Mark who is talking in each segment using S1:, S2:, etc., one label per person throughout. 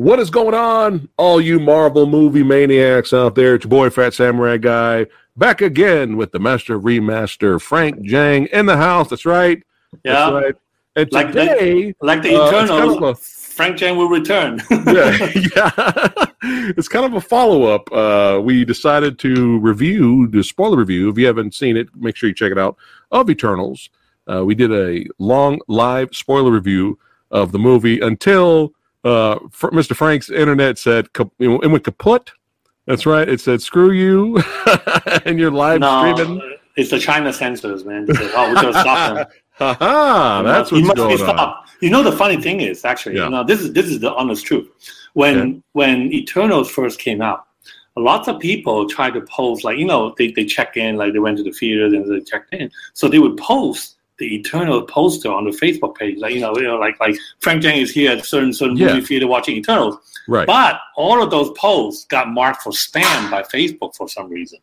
S1: What is going on, all you Marvel movie maniacs out there? It's your boy Phat Samurai Guy back again with the Master Remaster, Frank Djeng in the house. That's right.
S2: Yeah.
S1: That's right. And
S2: Like the-
S1: today,
S2: Like the
S1: uh,
S2: Eternals,
S1: kind of a-
S2: Frank Chen will return.
S1: yeah, yeah. it's kind of a follow up. Uh, we decided to review the spoiler review. If you haven't seen it, make sure you check it out. Of Eternals, uh, we did a long live spoiler review of the movie until uh, Mr. Frank's internet said it went kaput. That's right. It said "screw you," and you're live
S2: no,
S1: streaming.
S2: it's the China censors, man. They oh, we gotta stop them.
S1: Ha ha! That's what's
S2: must be
S1: going on.
S2: You know the funny thing is actually,
S1: Yeah.
S2: you know, this is this is the honest truth. When
S1: Okay.
S2: when Eternals first came out, lots of people tried to post like you know they, they check in like they went to the theater and they checked in, so they would post the Eternal poster on the Facebook page, like you know, you know, like like Frank Djeng is here at certain certain
S1: Yeah.
S2: movie theater watching Eternals,
S1: Right.
S2: but all of those posts got marked for spam by Facebook for some reason.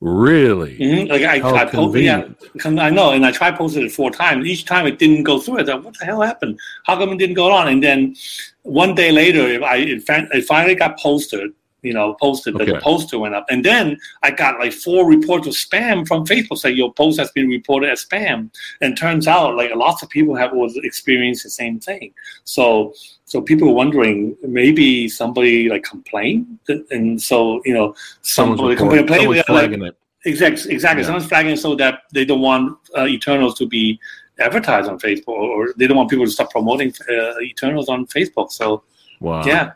S1: Really?
S2: Mhm. Like I,
S1: How
S2: I posted, yeah. I know, and I tried posting it four times. Each time it didn't go through. I thought, what the hell happened? How come it didn't go on? And then one day later, if I it, it finally got posted. You know, posted that the poster went up, and then I got like four reports of spam from Facebook saying your post has been reported as spam. And turns out, like lots of people have was experienced the same thing. So, so people were wondering maybe somebody like complained, and so you know somebody complained.
S1: someone's
S2: like,
S1: it.
S2: Exactly, exactly.
S1: Yeah.
S2: Someone's flagging so that they don't want uh, Eternals to be advertised on Facebook, or they don't want people to stop promoting uh, Eternals on Facebook. So
S1: Wow.
S2: yeah,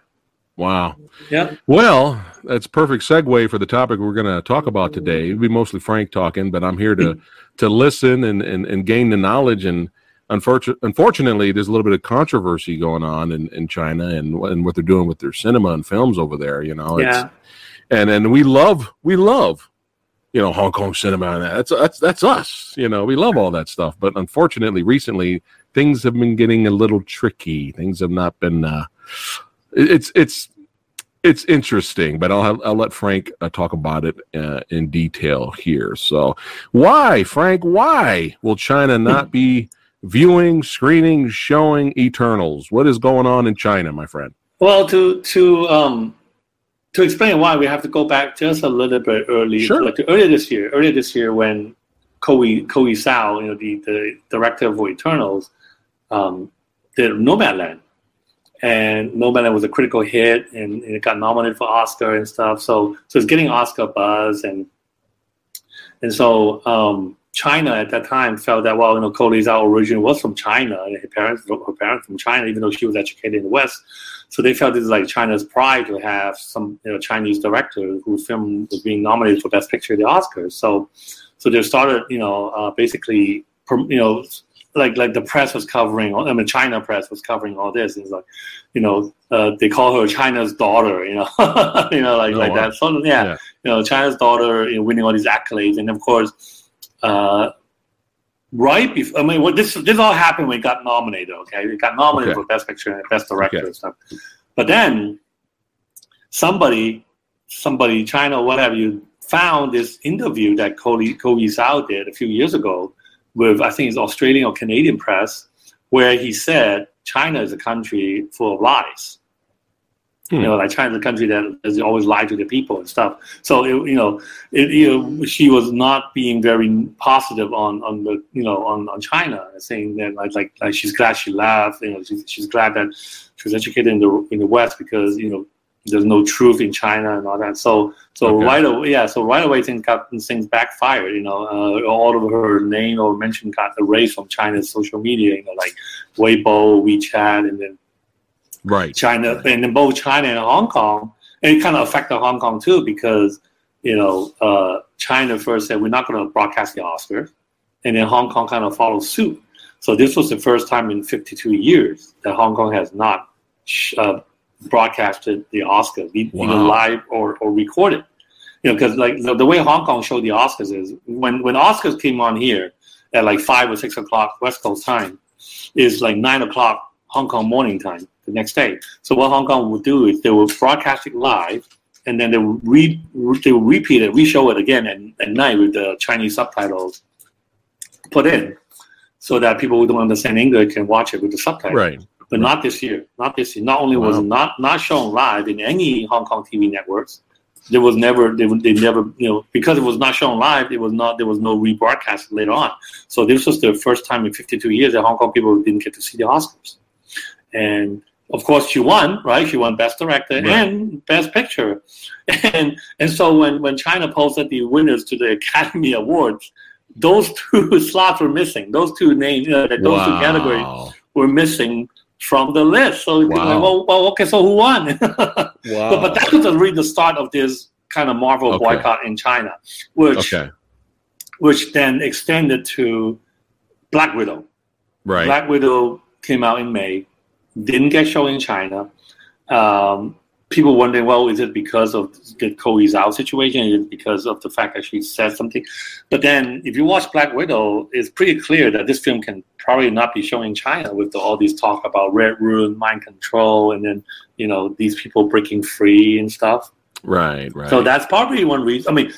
S1: Wow.
S2: yeah,
S1: Well, that's perfect segue for the topic we're going to talk about today. It'll be mostly Frank talking, but I'm here to to listen and, and, and gain the knowledge. And unfortunately, unfortunately, there's a little bit of controversy going on in, in China and and what they're doing with their cinema and films over there. You know,
S2: yeah,
S1: and and we love we love you know Hong Kong cinema and that. that's that's that's us. You know, we love all that stuff. But unfortunately, recently things have been getting a little tricky. Things have not been. Uh, it's it's it's interesting, but I'll I'll let Frank uh, talk about it uh, in detail here. So, why, Frank? Why will China not be viewing, screening, showing Eternals? What is going on in China, my friend?
S2: Well, to to um to explain why, we have to go back just a little bit early,
S1: Sure.
S2: like earlier this year. Earlier this year, when Chloe Chloe Zhao, you know, the the director of Eternals, um, did Nomadland, and Nomadland was a critical hit, and, and it got nominated for Oscar and stuff. So so it's getting Oscar buzz, and and so um, China at that time felt that well, you know, Chloe Zhao originally was from China, and her parents her parents from China, even though she was educated in the West. So they felt this is like China's pride to have some you know, Chinese director whose film was being nominated for Best Picture at the Oscars. So, so they started, you know, uh, basically, you know, like like the press was covering, I mean, China press was covering all this. And it's like, you know, uh, they call her China's daughter, you know, you know, like
S1: Oh,
S2: like
S1: wow.
S2: that. So yeah,
S1: Yeah.
S2: you know, China's daughter, you know, winning all these accolades, and of course. Uh, right before I mean, what this this all happened when it got nominated. Okay, it got nominated
S1: Okay.
S2: for Best Picture and Best Director
S1: Okay.
S2: and stuff. But then somebody, somebody, China, whatever you found this interview that Chloe Chloe Zhao did a few years ago with I think it's Australian or Canadian press, where he said China is a country full of lies.
S1: Hmm.
S2: You know, like China's a country that has always lied to the people and stuff. So it, you know, it, you know, she was not being very positive on on the you know on, on China, saying that like, like like she's glad she left. You know, she's, she's glad that she was educated in the in the West because you know there's no truth in China and all that. So so
S1: Okay.
S2: right away, yeah. So right away, things got things backfired. You know, uh, all of her name or mention got erased from China's social media. You know, like Weibo, WeChat, and then
S1: Right.
S2: China, and then both China and Hong Kong, and it kind of affected Hong Kong too because you know uh, China first said we're not going to broadcast the Oscars, and then Hong Kong kind of followed suit. So this was the first time in 52 years that Hong Kong has not uh, broadcasted the Oscars,
S1: Wow.
S2: either live or, or recorded. You know, because like the, the way Hong Kong showed the Oscars is when when Oscars came on here at like five or six o'clock West Coast time, is like nine o'clock Hong Kong morning time the next day. So what Hong Kong would do is they will broadcast it live, and then they will re- they will repeat it, re-show it again at, at night with the Chinese subtitles put in, so that people who don't understand English can watch it with the subtitles.
S1: Right.
S2: But not this year. Not this year. Not only was
S1: Wow.
S2: it not not shown live in any Hong Kong TV networks, there was never they, they never you know because it was not shown live. It was not there was no rebroadcast later on. So this was the first time in 52 years that Hong Kong people didn't get to see the Oscars, and of course she won right. She won Best Director
S1: Right.
S2: and Best Picture, and and so when when China posted the winners to the Academy Awards. Those two slots were missing. Those two names, uh, those two categories were missing from the list. So,
S1: Wow.
S2: like, well, well, okay, so who won? but,
S1: Wow.
S2: but that was really the start of this kind of Marvel
S1: Okay.
S2: boycott in China, which
S1: okay.
S2: which then extended to Black Widow.
S1: Right.
S2: Black Widow came out in May, didn't get shown in China. Um, people wondering, well, is it because of the Chloe Zhao situation? Is it because of the fact that she said something? But then, if you watch Black Widow, it's pretty clear that this film can probably not be shown in China with the, all these talk about red room, mind control, and then you know these people breaking free and stuff.
S1: right. Right.
S2: So that's probably one reason. I mean,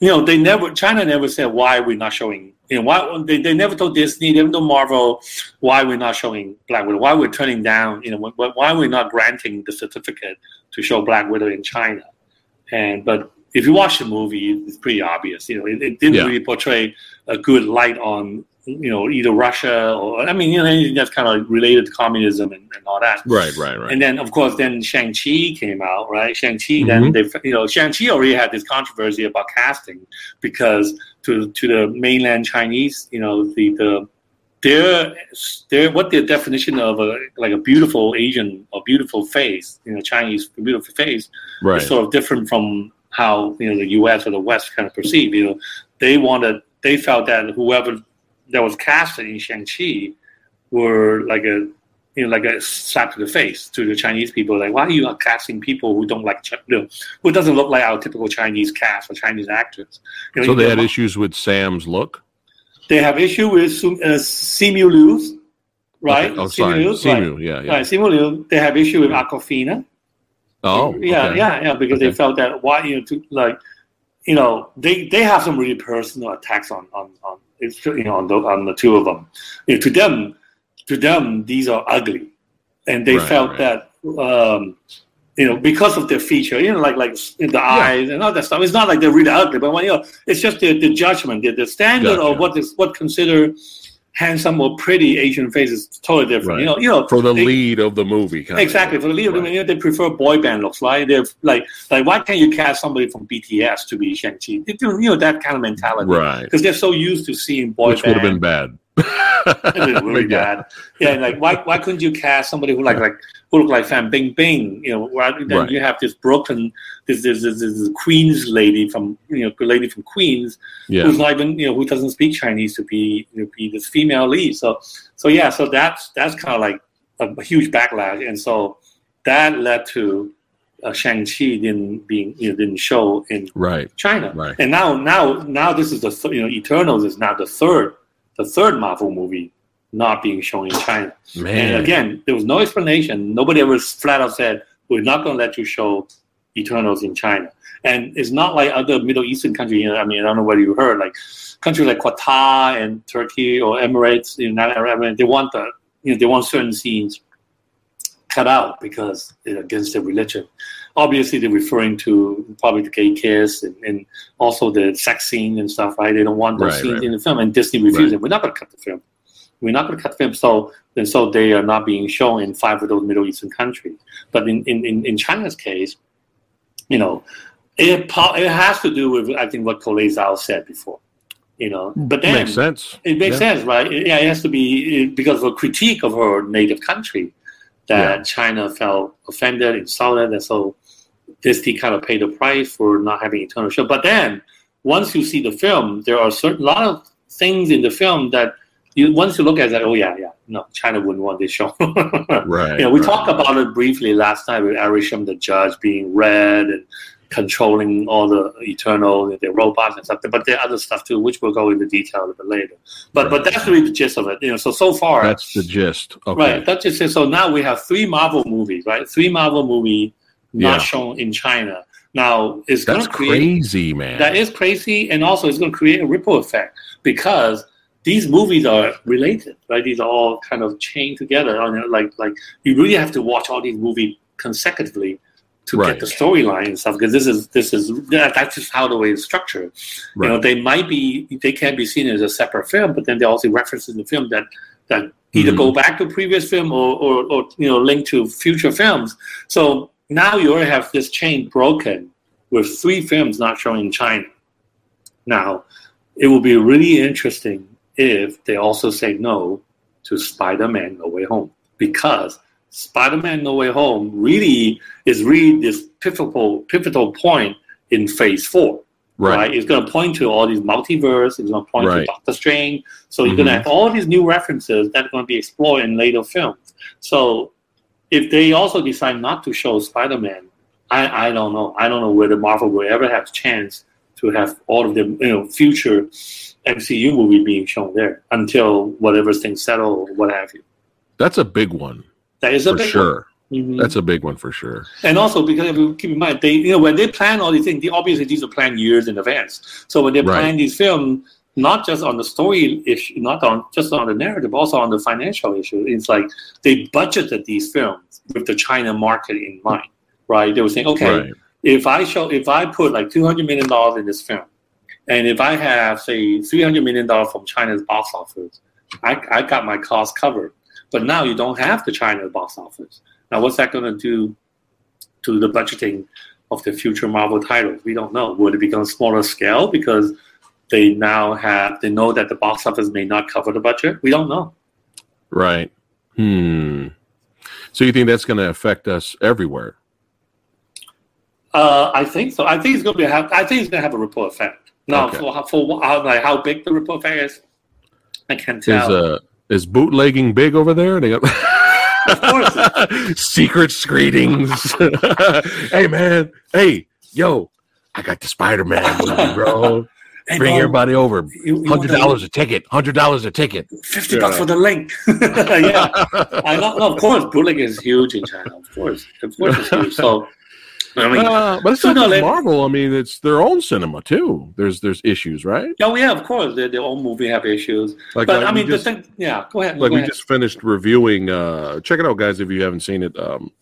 S2: you know, they never China never said why we're not showing. You know, why they, they never told Disney, they never told Marvel why we're not showing Black Widow, why we're turning down. You know, why, why we're not granting the certificate to show Black Widow in China. And but if you watch the movie, it's pretty obvious. You know, it, it didn't
S1: Yeah.
S2: really portray a good light on you know either Russia or I mean you know anything that's kind of related to communism and, and all that.
S1: right. Right. Right.
S2: And then, of course, then Shang Chi came out, right? Shang Chi.
S1: Mhm.
S2: Then they, you know, Shang Chi already had this controversy about casting because to to the mainland Chinese, you know, the the their their what their definition of a like a beautiful Asian or beautiful face, you know, Chinese beautiful face
S1: right.
S2: is sort of different from how you know the U.S. or the West kind of perceive. You know, they wanted, they felt that whoever that was casted in Shang Chi were like a you know like a slap to the face to the Chinese people. Like, why are you not casting people who don't like you know, who doesn't look like our typical Chinese cast or Chinese actors? You know,
S1: so they had issues with Sam's look.
S2: they have issue with Sum- uh, Simu Liu's, right?
S1: Okay. Oh, sorry.
S2: Liu's, right.
S1: Simu. Yeah. Yeah.
S2: Right, Simu Liu. They have issue with Awkwafina.
S1: Oh.
S2: yeah,
S1: okay.
S2: yeah, yeah, because they felt that why you know, to, like, you know, they they have some really personal attacks on on on it's you know on the on the two of them. You know, to them, to them, these are ugly, and they
S1: Right,
S2: felt
S1: right.
S2: that um, you know because of their feature, you know, like like in the eyes and all that stuff. It's not like they're really ugly, but when you know, it's just the, the judgment, the, the standard
S1: Gotcha.
S2: of what is what consider handsome or pretty Asian faces. totally different.
S1: Right.
S2: You know, you know,
S1: For the
S2: they-
S1: lead of the movie. Kind
S2: Exactly
S1: Of.
S2: for the lead,
S1: Right.
S2: you know, they prefer boy band looks, right? They're like, like why can't you cast somebody from BTS to be Shang Chi? You know, that kind of mentality,
S1: Right.
S2: Because they're so used to seeing boy
S1: Which would have been bad.
S2: It was really
S1: yeah.
S2: bad. Yeah, like why why couldn't you cast somebody who like like who look like Fan Bing Bing? You know, rather than
S1: Right.
S2: you have this broken this this, this this Queens lady from you know lady from Queens
S1: Yeah.
S2: who's not even you know who doesn't speak Chinese to be you know, be this female lead. So so yeah, so that's that's kind of like a, a huge backlash, and so that led to uh, Shang Chi didn't being you know didn't show in
S1: Right.
S2: China,
S1: Right.
S2: and now now now this is the th- you know Eternals is now the third the third Marvel movie not being shown in China.
S1: Man.
S2: And again, there was no explanation. Nobody ever flat out said, we're not going to let you show Eternals in China. And it's not like other Middle Eastern countries. You know, I mean, I don't know whether you heard, like countries like Qatar and Turkey or Emirates, United Arab Emirates, they want the, you know, they want certain scenes cut out because it's against their religion. Obviously, they're referring to probably the gay kiss and, and also the sex scene and stuff, right? They don't want those
S1: Right,
S2: scenes
S1: right.
S2: in the film, and Disney refused it. We're not going to cut the film. We're not going to cut the film. So and so they are not being shown in five of those Middle Eastern countries. But in, in, in, in China's case, you know, it po- it has to do with I think what Chloe Zhao said before. You know, mm, but then
S1: Makes sense.
S2: it makes
S1: Yeah.
S2: sense, right? It, yeah, it has to be because of a critique of her native country that
S1: Yeah.
S2: China felt offended, insulted, and so Disney kind of paid the price for not having Eternal Show. But then once you see the film, there are certain lot of things in the film that you once you look at that, oh yeah, yeah, no, China wouldn't want this show.
S1: Right.
S2: You know, we
S1: right.
S2: talked about it briefly last time with Arishem, the judge, being red and controlling all the eternal, the robots and stuff. But there are other stuff too, which we'll go into detail a little bit later. But but that's really the gist of it. You know, so so far,
S1: That's the gist. Okay.
S2: right? That's just it. So now we have three Marvel movies, right? Three Marvel movie not
S1: Yeah.
S2: shown in China. Now it's going
S1: That's
S2: to create
S1: crazy, man.
S2: that is crazy, and also it's going to create a ripple effect because these movies are related, right? These are all kind of chained together. On like like you really have to watch all these movies consecutively to
S1: Right.
S2: get the storyline and stuff because this is this is that, that's just how the way it's structured. You know, they might be they can be seen as a separate film, but then they also reference in the film that that either
S1: Mhm.
S2: go back to previous film or, or or you know link to future films. So now you already have this chain broken with three films not showing in China. Now, it will be really interesting if they also say no to Spider-Man No Way Home because Spider-Man No Way Home really is really this pivotal pivotal point in Phase Four.
S1: Right.
S2: Right. It's going to point to all these multiverse. It's going to point to Doctor Strange. So you're mm-hmm. going to have all these new references that are going to be explored in later films. So if they also decide not to show Spider-Man, I, I don't know. I don't know whether Marvel will ever have a chance to have all of the you know future MCU movie being shown there until whatever things settle or what have you.
S1: That's a big one
S2: That is a
S1: for
S2: big
S1: sure.
S2: one. Mhm.
S1: That's a big one for sure.
S2: And also because if you keep in mind, they you know when they plan all these things, they, obviously these are planned years in advance. So when they
S1: Right.
S2: plan these films, not just on the story issue, not on just on the narrative, also on the financial issue, it's like they budgeted these films with the China market in mind, right? They were saying, okay,
S1: Right.
S2: if I show if I put like two hundred million dollars in this film, and if I have say three hundred million dollars from China's box office, I, I got my costs covered. But now you don't have the China box office. Now what's that going to do to the budgeting of the future Marvel titles? We don't know. Would it become smaller scale because they now have they know that the box office may not cover the budget? We don't know.
S1: Right. Hmm. So you think that's going to affect us everywhere?
S2: Uh, I think so. I think it's going to be have. I think it's going to have a ripple effect. Now,
S1: Okay.
S2: for for how, like how big the ripple effect is, I can't
S1: Is
S2: tell.
S1: uh is bootlegging big over there? They got
S2: Of
S1: secret screenings. hey man, hey yo, I got the Spider Man movie, bro.
S2: Hey,
S1: Bring
S2: bro,
S1: everybody over.
S2: you- you
S1: Hundred
S2: want
S1: dollars a ticket. Hundred dollars a ticket.
S2: Fifty bucks for the link. yeah, I know. No, of course, bootlegging is huge in China. Of course, of course, it's huge. So, I mean,
S1: Uh, but it's not
S2: no,
S1: just Marvel. I mean, it's their own cinema too. There's there's issues, right?
S2: oh yeah, of course, their, their own movie have issues.
S1: Like,
S2: But
S1: like
S2: I mean,
S1: just,
S2: the thing. Yeah, go ahead.
S1: like
S2: go
S1: we
S2: ahead.
S1: just finished reviewing. uh Check it out, guys, if you haven't seen it. Um,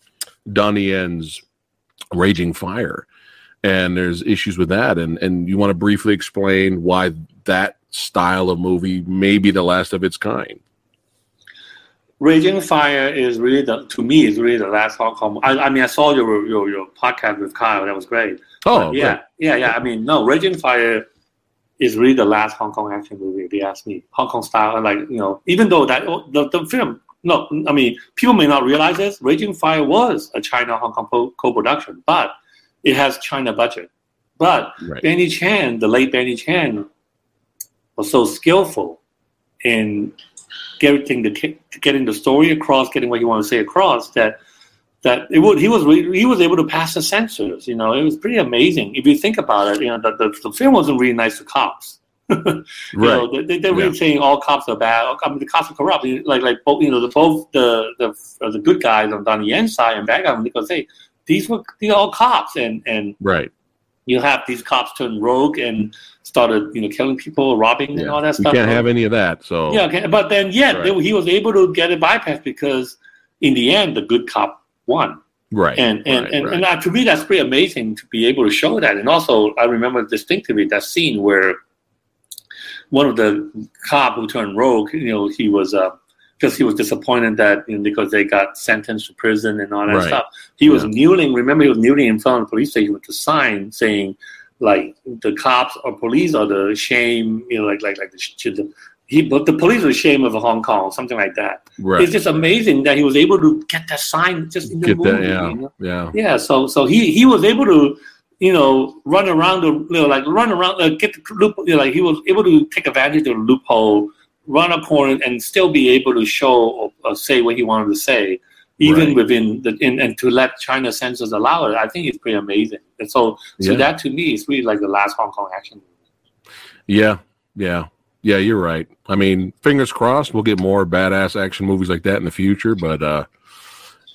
S1: Donnie Yen's Raging Fire, and there's issues with that, and and you want to briefly explain why that style of movie may be the last of its kind.
S2: Raging Fire is really the to me is really the last Hong Kong. I, I mean, I saw your, your your podcast with Kyle. That was great.
S1: Oh,
S2: yeah,
S1: yeah,
S2: yeah, yeah. I mean, no, Raging Fire is really the last Hong Kong action movie. If you ask me, Hong Kong style, like you know, even though that the, the film, no, I mean, people may not realize this. Raging Fire was a China Hong Kong co- co-production, but it has China budget. But
S1: right,
S2: Benny Chan, the late Benny Chan, was so skillful in getting the getting the story across, getting what you want to say across that that it would he was re- he was able to pass the censors. You know, it was pretty amazing if you think about it. You know, the, the, the film wasn't really nice to cops. you know,
S1: right,
S2: they, they're really
S1: Yeah.
S2: saying all cops are bad. I mean, the cops are corrupt. Like like both you know the both the the uh, the good guys on Donnie Yen's side and bad guys because hey, these were these all cops and and
S1: right.
S2: you have these cops turn rogue and started, you know, killing people, robbing, and all that
S1: stuff.
S2: stuff.
S1: can't have any of that. So
S2: yeah, okay. but then yet
S1: Right.
S2: they- he was able to get a bypass because in the end the good cop won.
S1: right,
S2: And and
S1: right,
S2: and,
S1: right.
S2: and uh, to me that's pretty amazing to be able to show that. And also I remember distinctively that scene where one of the cop who turned rogue, you know, he was uh because he was disappointed that you know, because they got sentenced to prison and all that
S1: Right.
S2: stuff. He was
S1: Yeah.
S2: kneeling. Remember, he was kneeling in front of the police station with the sign saying, like the cops or police are the shame, you know, like like like the, the he, but the police are the shame of Hong Kong, something like that.
S1: right.
S2: It's just amazing that he was able to get that sign just in the
S1: Get
S2: movie.
S1: that, yeah,
S2: you know?
S1: yeah,
S2: Yeah, so so he he was able to, you know, run around the you know like run around uh, get the loop you know, like he was able to take advantage of the loophole, run a corner, and still be able to show or, or say what he wanted to say, even
S1: Right.
S2: within the in, and to let China censors allow it. I think it's pretty amazing. And so so
S1: Yeah.
S2: that to me is really like the last Hong Kong action movie.
S1: yeah, yeah, yeah. You're right. I mean, fingers crossed, we'll get more badass action movies like that in the future. But uh,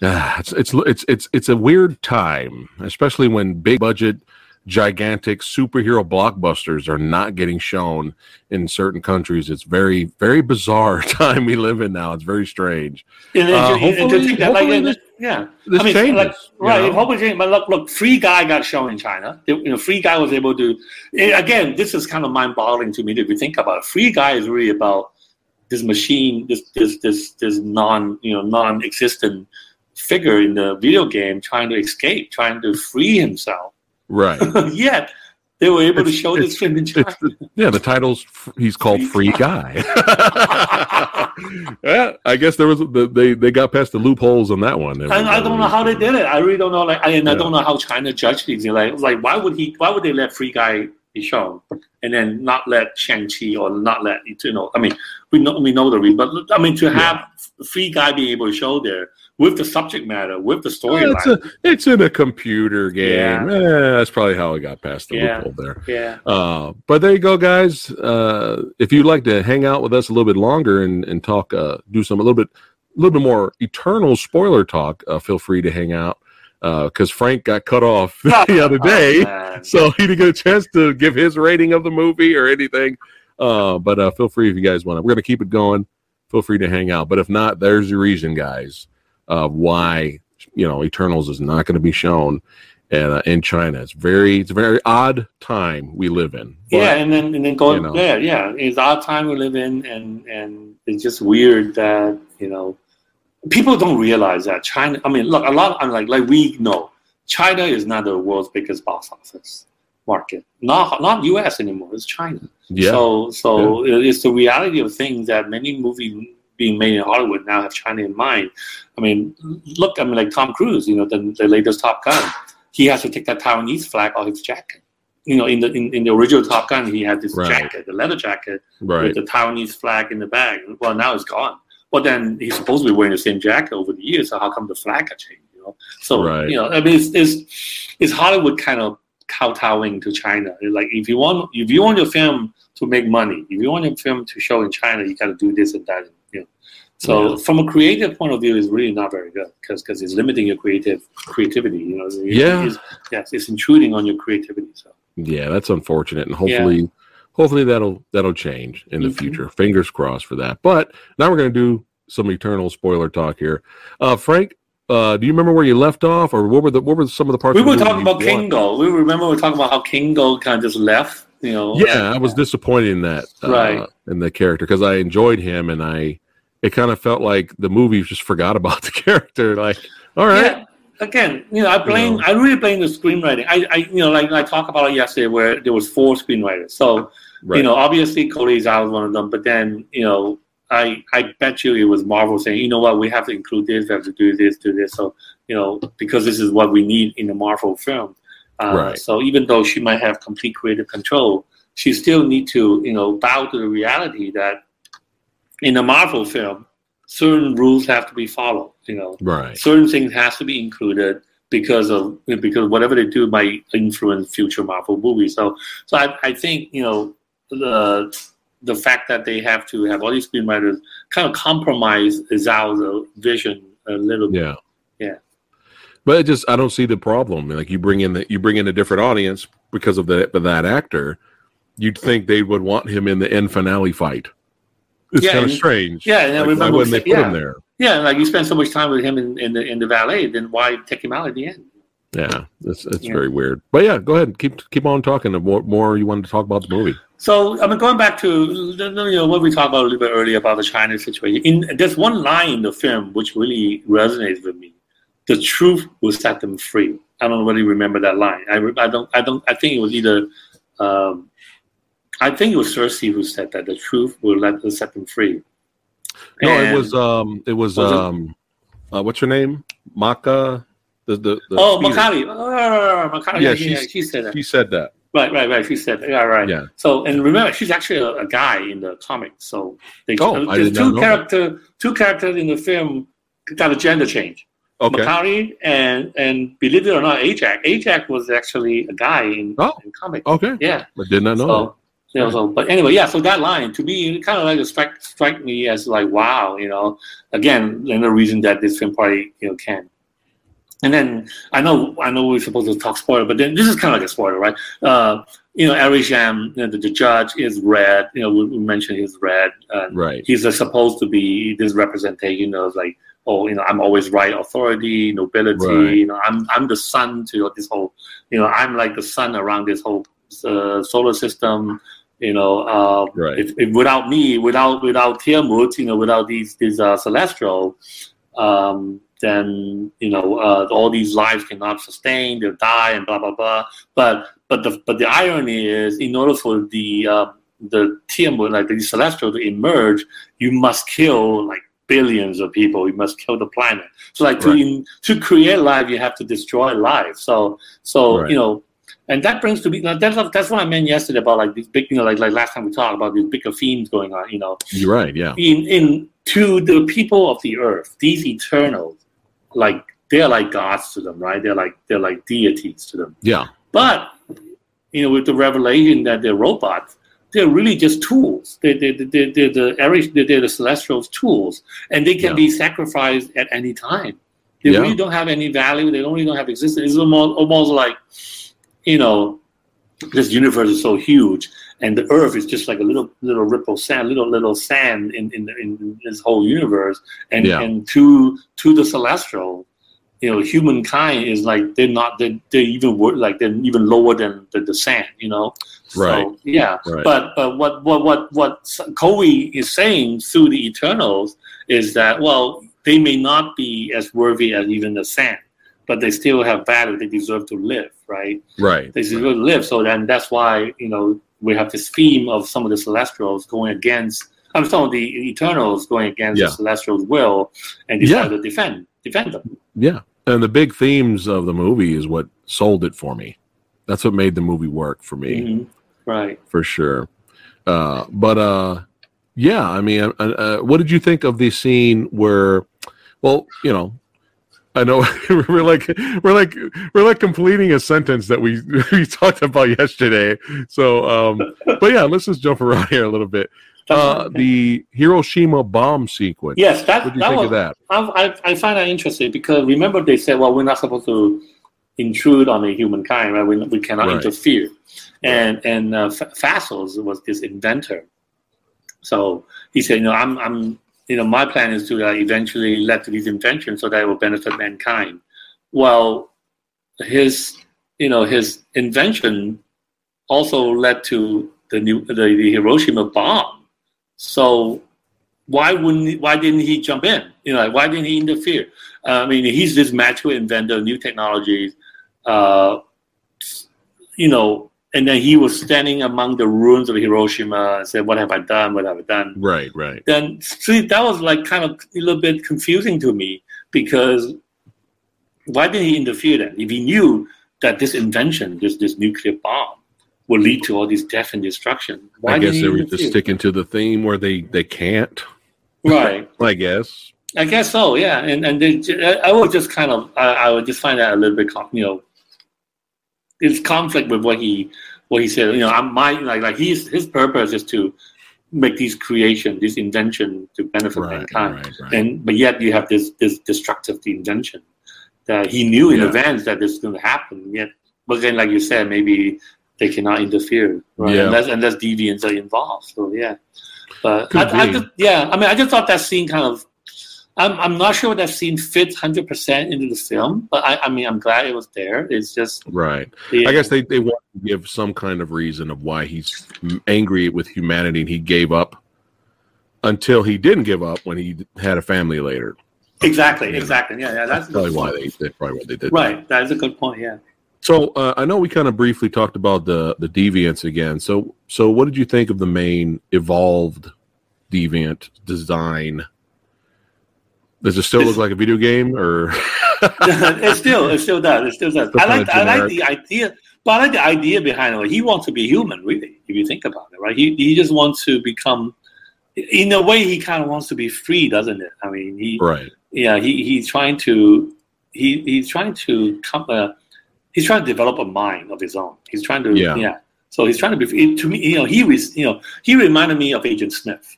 S1: it's it's it's it's it's a weird time, especially when big budget gigantic superhero blockbusters are not getting shown in certain countries. It's very, very bizarre time we live in now. It's very strange.
S2: And
S1: Uh,
S2: to- and to
S1: hopefully-
S2: think that, like,
S1: this-
S2: yeah,
S1: This
S2: I mean,
S1: changes,
S2: like,
S1: you
S2: right?
S1: know?
S2: Hopefully. But look, look, Free Guy got shown in China. You know, Free Guy was able to. Again, this is kind of mind-boggling to me if you think about it. Free Guy is really about this machine, this this this this non you know non-existent figure in the video game trying to escape, trying to free himself.
S1: Right.
S2: Yet they were able to show this film in China.
S1: Yeah, the title's he's called Free Guy. yeah, I guess there was the, they they got past the loopholes on that one.
S2: And I don't know how they did it. I really don't know. Like, I, and I don't know how China judged these. Like, like, why would he? Why would they let Free Guy be shown and then not let Shang Chi or not let you know? I mean, we know we know the reason, but I mean, to have Free Guy be able to show there with the subject matter, with the
S1: it's,
S2: storyline.
S1: a, it's in a computer game.
S2: Yeah.
S1: Eh, that's probably how I got past the
S2: Yeah.
S1: loophole there.
S2: yeah,
S1: Uh, but there you go, guys. Uh, if you'd like to hang out with us a little bit longer and, and talk, uh, do some a little bit, a little bit more eternal spoiler talk, uh, feel free to hang out because Frank got cut off the other day,
S2: Oh,
S1: so he didn't get a chance to give his rating of the movie or anything. Uh, but uh, feel free if you guys want to. We're gonna keep it going. Feel free to hang out. But if not, there's the reason, guys, of why you know Eternals is not going to be shown. And, uh, in China, it's very it's a very odd time we live in. But-
S2: yeah, and then and then going
S1: you know.
S2: there, yeah, it's our time we live in, and and it's just weird that you know people don't realize that China. I mean, look, a lot. I'm like like we know China is not the world's biggest box office market. Not not U.S. anymore. It's China.
S1: Yeah,
S2: So so it's the reality of things that many movies being made in Hollywood now have China in mind. I mean, look, I mean, like Tom Cruise, you know, the, the latest Top Gun, he has to take that Taiwanese flag off his jacket. You know, in the in, in the original Top Gun, he had this
S1: Right.
S2: jacket, the leather jacket
S1: right.
S2: with the Taiwanese flag in the back. Well, now it's gone. But then he's supposed to be wearing the same jacket over the years. So how come the flag got changed? You know, so
S1: Right.
S2: you know, I mean, it's, it's it's Hollywood kind of kowtowing to China. Like if you want if you want your film to make money, if you want your film to show in China, you got to do this and that. So
S1: Yeah.
S2: from a creative point of view, it's really not very good because it's limiting your creative creativity. You know, It-
S1: Yeah.
S2: it's, yes, it's intruding on your creativity. So
S1: Yeah, that's unfortunate, and hopefully, hopefully that'll that'll change in the
S2: Mhm.
S1: future. Fingers crossed for that. But now we're going to do some eternal spoiler talk here. Uh, Frank, uh, do you remember where you left off, or what were the what were some of the parts?
S2: we were talking about? Kingo. We remember we were talking about how Kingo kind of just left. You know.
S1: Yeah, I was disappointed in that, uh,
S2: Right.
S1: in the character because I enjoyed him, and I it kind of felt like the movie just forgot about the character. Like, all right,
S2: Yeah. Again, you know, I blame.
S1: know.
S2: I really blame the screenwriting. I, I, you know, like I talked about it yesterday, where there was four screenwriters. So,
S1: right,
S2: you know, obviously Chloe Zhao was one of them. But then, you know, I, I bet you it was Marvel saying, you know what, we have to include this, we have to do this, do this. So, you know, because this is what we need in a Marvel film. Uh,
S1: Right.
S2: So even though she might have complete creative control, she still need to, you know, bow to the reality that in a Marvel film, certain rules have to be followed. You know,
S1: right,
S2: certain things has to be included because of because whatever they do might influence future Marvel movies. So so I, I think you know the the fact that they have to have all these screenwriters kind of compromise Zhao's vision a little bit.
S1: yeah,
S2: Yeah.
S1: But it just I don't see the problem. Like you bring in the you bring in a different audience because of the of that actor. You'd think they would want him in the end finale fight. It's
S2: Yeah,
S1: kind of strange.
S2: Yeah, and I
S1: Like, why
S2: remember
S1: wouldn't they put
S2: yeah,
S1: him there?
S2: yeah, like you spend so much time with him in, in the in the valet, then why take him out at the end?
S1: Yeah, it's it's
S2: Yeah.
S1: very weird. But yeah, go ahead. Keep keep on talking. The more, more you wanted to talk about the movie.
S2: So I mean, going back to you know what we talked about a little bit earlier about the China situation. In there's one line in the film which really resonates with me. The truth will set them free. I don't really remember that line. I, I don't I don't I think it was either um, I think it was Sersi who said that the truth will let set them free.
S1: No, it was um it was,
S2: Was it-
S1: um uh, what's her name? Maka the the, the
S2: oh. Makari. Oh, Makari.
S1: Yeah,
S2: Yeah,
S1: she's-
S2: she said that.
S1: She said that.
S2: Right, right, right. She said, that yeah, right.
S1: Yeah.
S2: So, and remember, she's actually a, a guy in the comic. So, they,
S1: Oh, I
S2: there's two character, two characters in the film got a gender change.
S1: Okay.
S2: Makari and and believe it or not, Ajax. Ajax was actually a guy in,
S1: Oh.
S2: in comics.
S1: Okay.
S2: Yeah.
S1: I did not know.
S2: So, you know, so, but anyway, yeah. So that line to me, kind of like strike strike me as like, wow, you know. Again, another reason that this film probably you know can and then I know I know we're supposed to talk spoiler, but then this is kind of like a spoiler, right? Uh, you know, Arishem, you know, the, the, judge is red. You know, we, we mentioned he's red.
S1: right.
S2: He's uh, supposed to be this representation of like, oh, you know, I'm always right, authority, nobility. Right. You know, I'm I'm the sun to this whole. You know, I'm like the sun around this whole uh, solar system. You know, uh,
S1: right.
S2: if, if without me, without without Tiamut, you know, without these these uh, celestial. Um, then you know uh, all these lives cannot sustain, they'll die, and blah blah blah. But but the but the irony is, in order for the uh, the Tiamut, like the celestial, to emerge, you must kill like billions of people. You must kill the planet. So like right. to in, to create life, you have to destroy life. So so right. you know. And that brings to me. That's that's what I meant yesterday about like these big, you know, like like last time we talked about these bigger themes going on. You know,
S1: you're right. Yeah.
S2: In in to the people of the earth, these eternals, like they're like gods to them, right? They're like they're like deities to them.
S1: Yeah.
S2: But you know, with the revelation that they're robots, they're really just tools. They they they they're the they're the celestials tools, and they can yeah. be sacrificed at any time. They yeah. really don't have any value. They don't really don't have existence. It's almost almost like, you know, this universe is so huge, and the Earth is just like a little little ripple sand, little little sand in in, in this whole universe, and yeah. and to to the celestial, you know, humankind is like they're not they're, they're even like they're even lower than the, the sand, you know.
S1: Right.
S2: So, yeah.
S1: Right.
S2: But but what what what what Chloe is saying through the Eternals is that well they may not be as worthy as even the sand, but they still have value. They deserve to live, right?
S1: Right.
S2: They deserve
S1: right.
S2: to live. So then that's why you know we have this theme of some of the Celestials going against. I'm some of the Eternals going against yeah. the Celestials' will and decide yeah. to defend defend them.
S1: Yeah, and the big themes of the movie is what sold it for me. That's what made the movie work for me.
S2: Mm-hmm. Right.
S1: For sure. Uh, but uh, yeah, I mean, uh, uh, what did you think of the scene where, well, you know, I know we're like we're like we're like completing a sentence that we we talked about yesterday. So, um, but yeah, let's just jump around here a little bit. Uh, the Hiroshima bomb sequence.
S2: Yes, that.
S1: What do
S2: you
S1: that
S2: think
S1: was, of that?
S2: I, I find that interesting because remember they said, well, we're not supposed to intrude on the humankind, right? We, we cannot right. interfere. And and uh, Phastos was this inventor. So he said, you know, I'm I'm you know, my plan is to uh, eventually let these inventions so that it will benefit mankind. Well, his, you know, his invention also led to the new the, the Hiroshima bomb. So why wouldn't why didn't he jump in? You know, why didn't he interfere? Uh, I mean, he's this magical inventor, new technologies. Uh, you know, and then he was standing among the ruins of Hiroshima and said, "What have I done? What have I done?"
S1: Right, right.
S2: Then see, that was like kind of a little bit confusing to me because why didn't he interfere then? If he knew that this invention, this this nuclear bomb, will lead to all this death and destruction, why
S1: I guess they were just sticking to the theme where they they can't.
S2: Right.
S1: I guess.
S2: I guess so. Yeah, and and they, I would just kind of I, I would just find that a little bit you know it's conflict with what he what he said. You know, I'm my like like he's his purpose is to make these creation, this invention to benefit
S1: Right,
S2: mankind,
S1: right, right.
S2: and but yet you have this this destructive invention that he knew in
S1: Yeah.
S2: advance that this is going to happen. Yet, but then like you said, maybe they cannot interfere right?
S1: Yeah.
S2: unless unless deviants are involved. So yeah, but I, I just, yeah, I mean, I just thought that scene kind of. I'm, I'm not sure what that scene fits 100% into the film, but I, I mean, I'm glad it was there. It's just,
S1: Right.
S2: yeah.
S1: I guess they, they want to give some kind of reason of why he's angry with humanity and he gave up until he didn't give up when he had a family later.
S2: Exactly, exactly. Yeah, yeah, that's
S1: That's probably why they that's probably why they did that.
S2: Right, that is a good point. Yeah.
S1: So uh, I know we kind of briefly talked about the the deviants again. So so what did you think of the main evolved deviant design? Does it still look like a video game or
S2: it still, it still does. It still does.
S1: Still
S2: I like,
S1: kinda
S2: I like the idea, but I like the idea behind it. He wants to be human, really. If you think about it, right? He he just wants to become, in a way, he kind of wants to be free, doesn't it? I mean, he,
S1: right?
S2: yeah, he he's trying to, he he's trying to come, uh, he's trying to develop a mind of his own. He's trying to,
S1: Yeah.
S2: yeah. So he's trying to be. To me, you know, he was, you know, he reminded me of Agent Smith,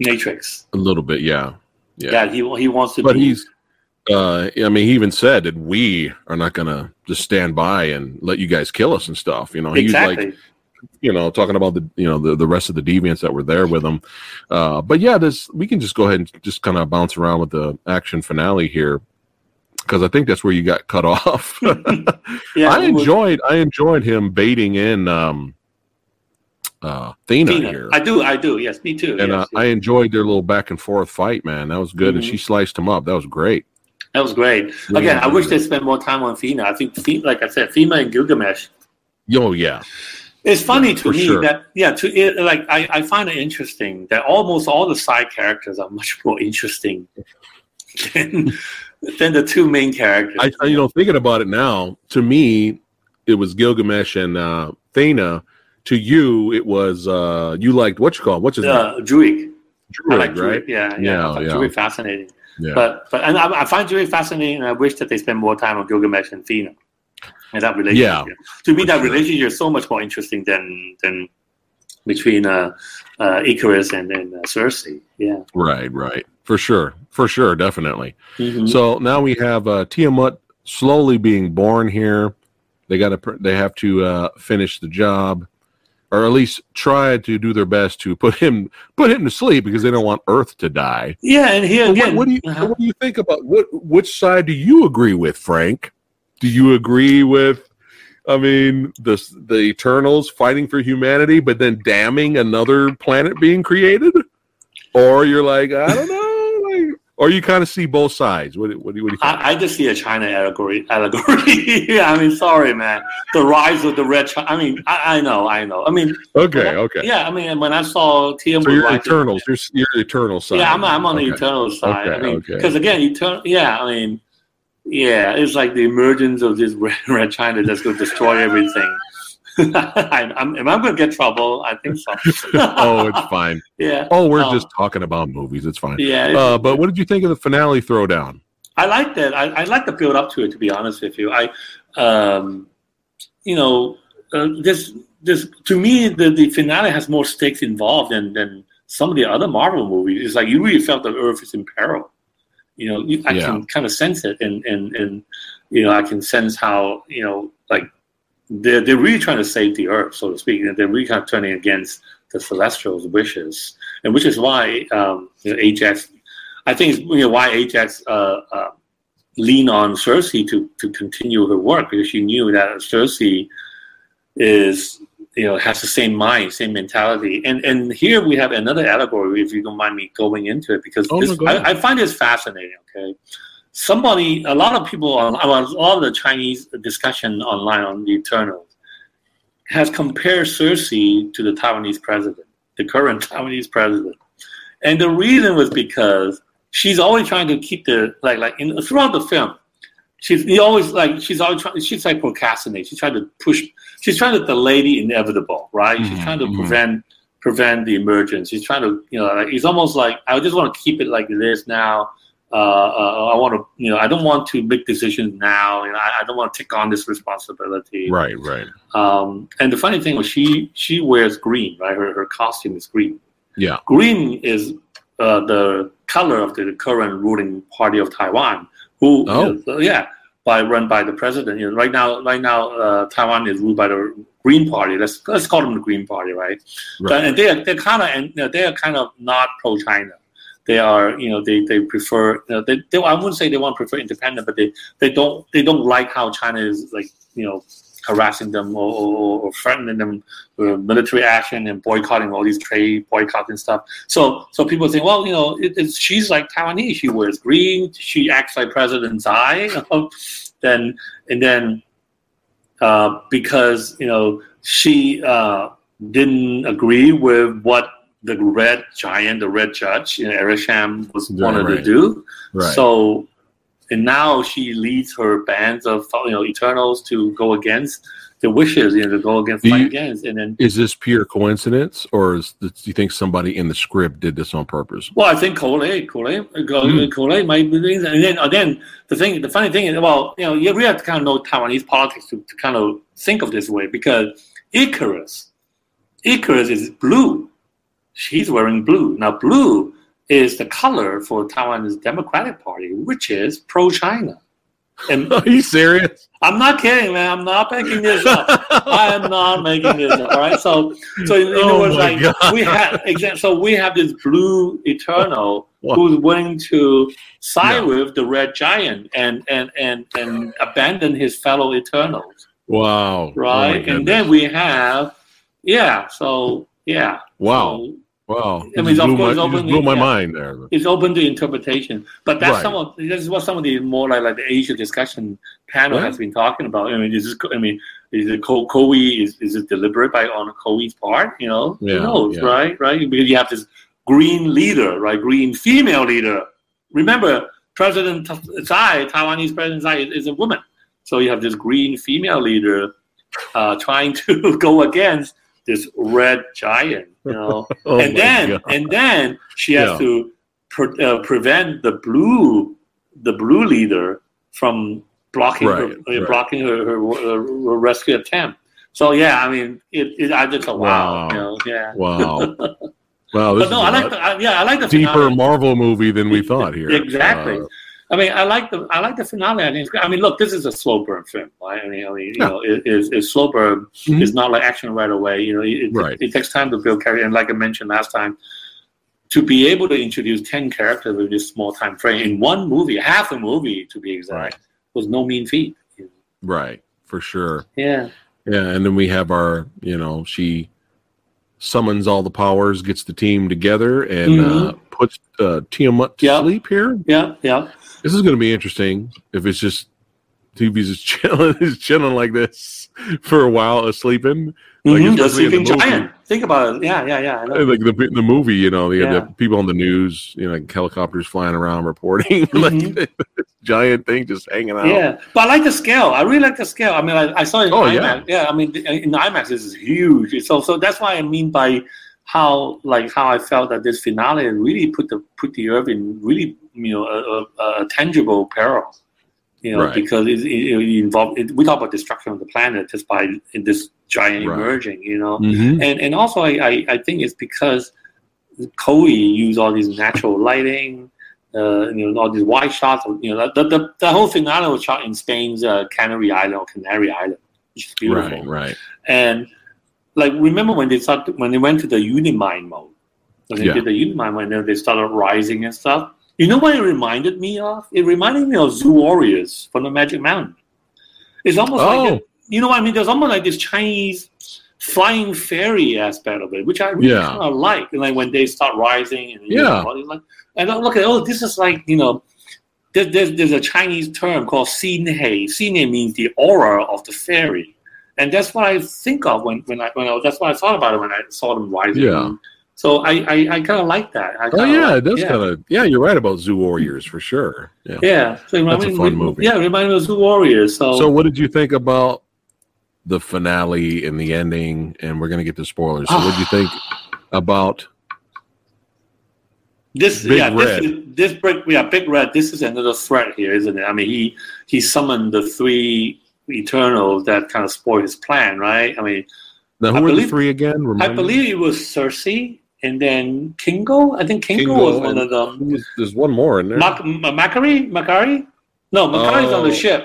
S2: Matrix.
S1: A little bit, yeah, yeah.
S2: Yeah, he he wants to be
S1: but
S2: be.
S1: he's uh, I mean, he even said that we are not going to just stand by and let you guys kill us and stuff. You know,
S2: exactly.
S1: he's like, you know, talking about the, you know, the, the rest of the deviants that were there with him. Uh, but yeah, this, we can just go ahead and just kind of bounce around with the action finale here. Cause I think that's where you got cut off.
S2: yeah,
S1: I
S2: it was-
S1: enjoyed, I enjoyed him baiting in, um, uh, Thena,
S2: Tina.
S1: here.
S2: I do, I do. Yes, me too.
S1: and uh,
S2: yes, yes.
S1: I enjoyed their little back and forth fight, man. That was good. And
S2: Mhm.
S1: she sliced him up. That was great.
S2: that was great.
S1: Really
S2: Again, I wish they spent more time on Thena. I think, like I said, Thena and Gilgamesh.
S1: Oh yeah,
S2: It's funny to me
S1: sure.
S2: that yeah, to it, like I, I find it interesting that almost all the side characters are much more interesting than than the two main characters.
S1: I, I- you know, thinking about it now, to me, it was Gilgamesh and uh, Thena. To you, it was uh, you liked what you call him? what's his name?
S2: uh, Druig. I
S1: Druig,
S2: like
S1: right?
S2: Druig. Yeah, yeah,
S1: Yeah, yeah.
S2: Druig fascinating.
S1: Yeah,
S2: But but and I, I find Druig fascinating, and I wish that they spend more time on Gilgamesh and Thena and that relationship. Yeah, To me, that
S1: sure.
S2: relationship is so much more interesting than than between uh, uh, Ikaris and, and uh, Sersi. Yeah.
S1: right, right, for sure, for sure, definitely.
S2: Mhm.
S1: So now we have uh, Tiamut slowly being born here. They got to, they have to uh, finish the job, or at least try to do their best to put him, put him to sleep because they don't want Earth to die.
S2: Yeah, and here
S1: But what, what do you
S2: uh-huh.
S1: what do you think about what which side do you agree with, Frank? Do you agree with I mean the the Eternals fighting for humanity but then damning another planet being created? Or you're like, I don't know, or you kind of see both sides. What, what, do you- what do you?
S2: I, I just see a China allegory. Allegory. I mean, sorry, man. The rise of the red. Chi- I mean, I, I know, I know. I mean,
S1: okay,
S2: I-
S1: okay.
S2: Yeah, I mean, when I saw TM,
S1: So you're Eternals. You're, you're Eternal side.
S2: Yeah, I'm, I'm on the
S1: Okay.
S2: eternal side. I
S1: Okay,
S2: mean,
S1: okay.
S2: because again, eternal. Yeah, I mean, yeah, it's like the emergence of this red, red China that's going to destroy everything. I, I'm, am I going to get trouble? I think so.
S1: oh, it's fine.
S2: yeah,
S1: Oh, we're
S2: Um,
S1: just talking about movies. It's fine.
S2: yeah.
S1: Uh, but what did you think of the finale throwdown?
S2: I like that. I, I like the build up to it. To be honest with you, I, um, you know, uh, this this to me the, the finale has more stakes involved than than some of the other Marvel movies. It's like you really felt that Earth is in peril. You know, you, I
S1: Yeah.
S2: can kind of sense it, and and and you know, I can sense how you know, like they're they're really trying to save the Earth, so to speak. And they're really kind of turning against the Celestials' wishes, and which is why um, you know, Ajax. I think it's, you know why Ajax uh, uh, lean on Sersi to to continue her work because she knew that Sersi is you know has the same mind, same mentality, and and here we have another allegory. If you don't mind me going into it, because
S1: Oh,
S2: this,
S1: no, go ahead.
S2: I, I find this fascinating. Okay, somebody, a lot of people on, a lot of the Chinese discussion online on the Eternals has compared Sersi to the Taiwanese president, the current Taiwanese president, and the reason was because she's always trying to keep the like like in throughout the film. She's he always like she's always trying. She's like procrastinate. She's trying to push. She's trying to delay the inevitable, right? She's
S1: Mhm,
S2: trying to
S1: mhm.
S2: prevent prevent the emergence. She's trying to you know like it's almost like I just want to keep it like this now. Uh, uh, I want to you know I don't want to make decisions now, and I, I don't want to take on this responsibility.
S1: Right, right.
S2: Um, and the funny thing was she she wears green, right? Her her costume is green
S1: Yeah.
S2: green is uh, the color of the current ruling party of Taiwan, who
S1: Oh.
S2: uh, yeah, by run by the president. You know, right now, right now, uh, Taiwan is ruled by the Green Party. Let's let's call them the Green Party, right?
S1: Right.
S2: And they are they're kind of and you know, they are kind of not pro China. They are, you know, they, they prefer. You know, they, they I wouldn't say they want to prefer independent, but they, they don't they don't like how China is like you know harassing them or, or, or threatening them with military action and boycotting all these trade boycotts and stuff. So so people think, well, you know, it, it's, she's like Taiwanese. She wears green. She acts like President Tsai. Then and then uh, because you know she uh, didn't agree with what the red giant, the red judge, in know, Arishem was
S1: Yeah,
S2: wanted to do.
S1: Right.
S2: So, and now she leads her bands of you know Eternals to go against the wishes, you know, to go against
S1: you-
S2: against, and then.
S1: is this pure coincidence, or is do you think somebody in the script did this on purpose?
S2: Well, I think Chloe, Chloe,
S1: Mm.
S2: Chloe might be doing. And then again, the thing, the funny thing is, well, you know, you really have to kind of know Taiwanese politics to, to kind of think of this way because Ikaris, Ikaris is blue. She's wearing blue. Now, blue is the color for Taiwan's Democratic Party, which is pro-China. And
S1: Are you serious?
S2: I'm not kidding, man. I'm not making this up. I am not making this up. All right. So, so in, in
S1: Oh
S2: other words, like
S1: God.
S2: we have, so we have this blue eternal
S1: Wow.
S2: who's willing to side
S1: Yeah.
S2: with the red giant and and and and abandon his fellow eternals,
S1: Wow. Oh
S2: right? and then we have, yeah. So yeah.
S1: wow.
S2: So
S1: Wow.
S2: I mean, of
S1: blew
S2: course,
S1: my,
S2: openly,
S1: blew my
S2: yeah.
S1: mind there.
S2: it's open to interpretation. But that's
S1: Right.
S2: some of this is what some of the more like like the Asia discussion panel
S1: Yeah.
S2: has been talking about. I mean, is this, I mean, is it Chloe is is it deliberate by on Chloe's part? You know,
S1: Yeah,
S2: who knows,
S1: yeah.
S2: right? Right? Because you have this green leader, right? Green female leader. Remember, President Tsai, Taiwanese President Tsai, is, is a woman. So you have this green female leader uh, trying to go against this red giant. You know
S1: Oh
S2: and then
S1: God.
S2: and then she has
S1: Yeah.
S2: to pre- uh, prevent the blue the blue leader from blocking
S1: Right,
S2: her, uh,
S1: right.
S2: blocking her, her, her rescue attempt. So yeah, I mean, it, it I just thought, wow,
S1: Wow.
S2: you know, yeah.
S1: Wow. Wow. This
S2: But no,
S1: is
S2: I
S1: a
S2: like the, I, yeah, I like the
S1: deeper
S2: finale.
S1: Marvel movie than we thought here.
S2: Exactly.
S1: Uh,
S2: I mean, I like the I like the finale. I think. I mean, look, this is a slow burn film, right? I mean, I mean, you
S1: Yeah.
S2: know, it, it's, it's slow burn.
S1: Mhm.
S2: It's not like action right away. You know, it,
S1: Right.
S2: it, it takes time to build character. And like I mentioned last time, to be able to introduce ten characters in this small time frame in one movie, half a movie to be exact,
S1: Right.
S2: was no mean feat.
S1: right. For sure.
S2: Yeah,
S1: Yeah. And then we have our, you know, she summons all the powers, gets the team together, and uh, puts uh, Tiamut to
S2: Mm-hmm. Yep.
S1: sleep here.
S2: yeah, yeah.
S1: This is going to be interesting if it's just TV's just chilling, is chilling like this for a while, sleeping. Like,
S2: Mhm, The
S1: especially the
S2: sleeping giant. Think about it. Yeah, yeah, yeah. I know.
S1: Like the the movie, you know, you
S2: Yeah.
S1: the people on the news, you know, like helicopters flying around reporting, like
S2: Mhm.
S1: this giant thing just hanging out.
S2: Yeah, but I like the scale. I really like the scale. I mean, I, I saw it in
S1: Oh,
S2: IMAX. Yeah. I mean, in IMAX, this is huge. So, so that's why I mean by how, like, how I felt that this finale really put the put the Earth in really, you know, a, a, a tangible peril. You know,
S1: Right.
S2: because it, it, it involved. It, we talk about destruction of the planet just by this giant
S1: Right.
S2: emerging. You know,
S1: Mhm.
S2: and and also I, I, I think it's because Chloe used all these natural lighting, uh, you know, all these wide shots. You know, the, the, the whole finale was shot in Spain's uh, Canary Island or Canary Island, which is beautiful.
S1: Right, right.
S2: And like, remember when they started when they went to the Uni-Mind mode? When they
S1: Yeah.
S2: did the Uni-Mind mode, they started rising and stuff. You know what it reminded me of? It reminded me of Zu Warriors from the Magic Mountain. It's almost like
S1: Oh.
S2: you know what I mean. There's almost like this Chinese flying fairy aspect of it, which I really
S1: Yeah.
S2: kind of like. And like when they start rising, and
S1: Yeah.
S2: know, like, and I look at oh, this is like you know, there, there's there's a Chinese term called xin hei. Xin hei means the aura of the fairy, and that's what I think of when when I when I that's what I thought about it when I saw them rising.
S1: Yeah.
S2: So I I, I kind of like that. I
S1: Oh yeah,
S2: like-
S1: it does
S2: yeah.
S1: kind of. Yeah, you're right about Zu Warriors for sure. Yeah.
S2: Yeah, so
S1: That's a fun
S2: me-
S1: movie.
S2: Yeah, it reminded me of Zu Warriors. So,
S1: So, what did you think about the finale and the ending? And we're gonna get to spoilers. So, what did you think about?
S2: this
S1: Big
S2: yeah
S1: Red.
S2: this is, this big yeah big red. This is another threat here, isn't it? I mean, he he summoned the three Eternals that kind of spoiled his plan, right? I mean,
S1: Now, who
S2: I
S1: were the three again?
S2: I
S1: Remind me?
S2: believe it was Sersi and then Kingo. I think Kingo,
S1: Kingo
S2: was one of them.
S1: Was- There's one more in there.
S2: Mac- Makkari? Makkari? No, Makkari's on the
S1: Oh,
S2: ship.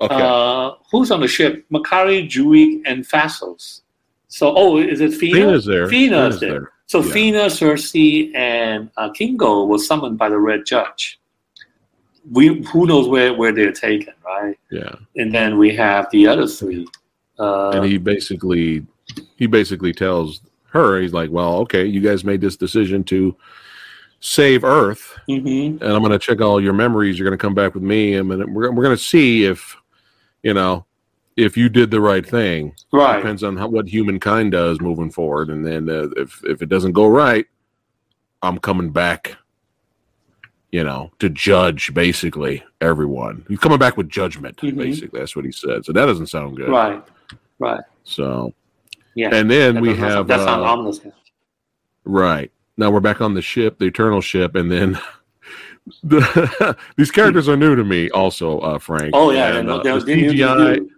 S1: okay.
S2: Uh, who's on the ship? Makkari, Druig, and Phastos. So, oh, is it Thena?
S1: Thena's there.
S2: Thena's
S1: Thena's
S2: there. So
S1: Yeah.
S2: Thena, Sersi, and uh, Kingo was summoned by the Red Judge. We who knows where, where they're taken, right?
S1: Yeah.
S2: And then we have the other three. Uh,
S1: and he basically he basically tells her he's like well okay you guys made this decision to save earth
S2: mhm.
S1: and i'm going to check all your memories you're going to come back with me and we're, we're going to see if you know if you did the right thing
S2: Right.
S1: depends on how, what humankind does moving forward and then uh, if if it doesn't go right i'm coming back you know to judge basically everyone he's coming back with judgment
S2: Mhm.
S1: basically that's what he said so that doesn't sound good
S2: Right. Right.
S1: so
S2: Yeah.
S1: and then
S2: That
S1: we have
S2: that sounds
S1: uh,
S2: ominous.
S1: right now we're back on the ship, the Eternal ship, and then the, these characters are new to me, also, uh, Frank.
S2: Oh yeah,
S1: and,
S2: no,
S1: uh, the
S2: they're new to
S1: CGI,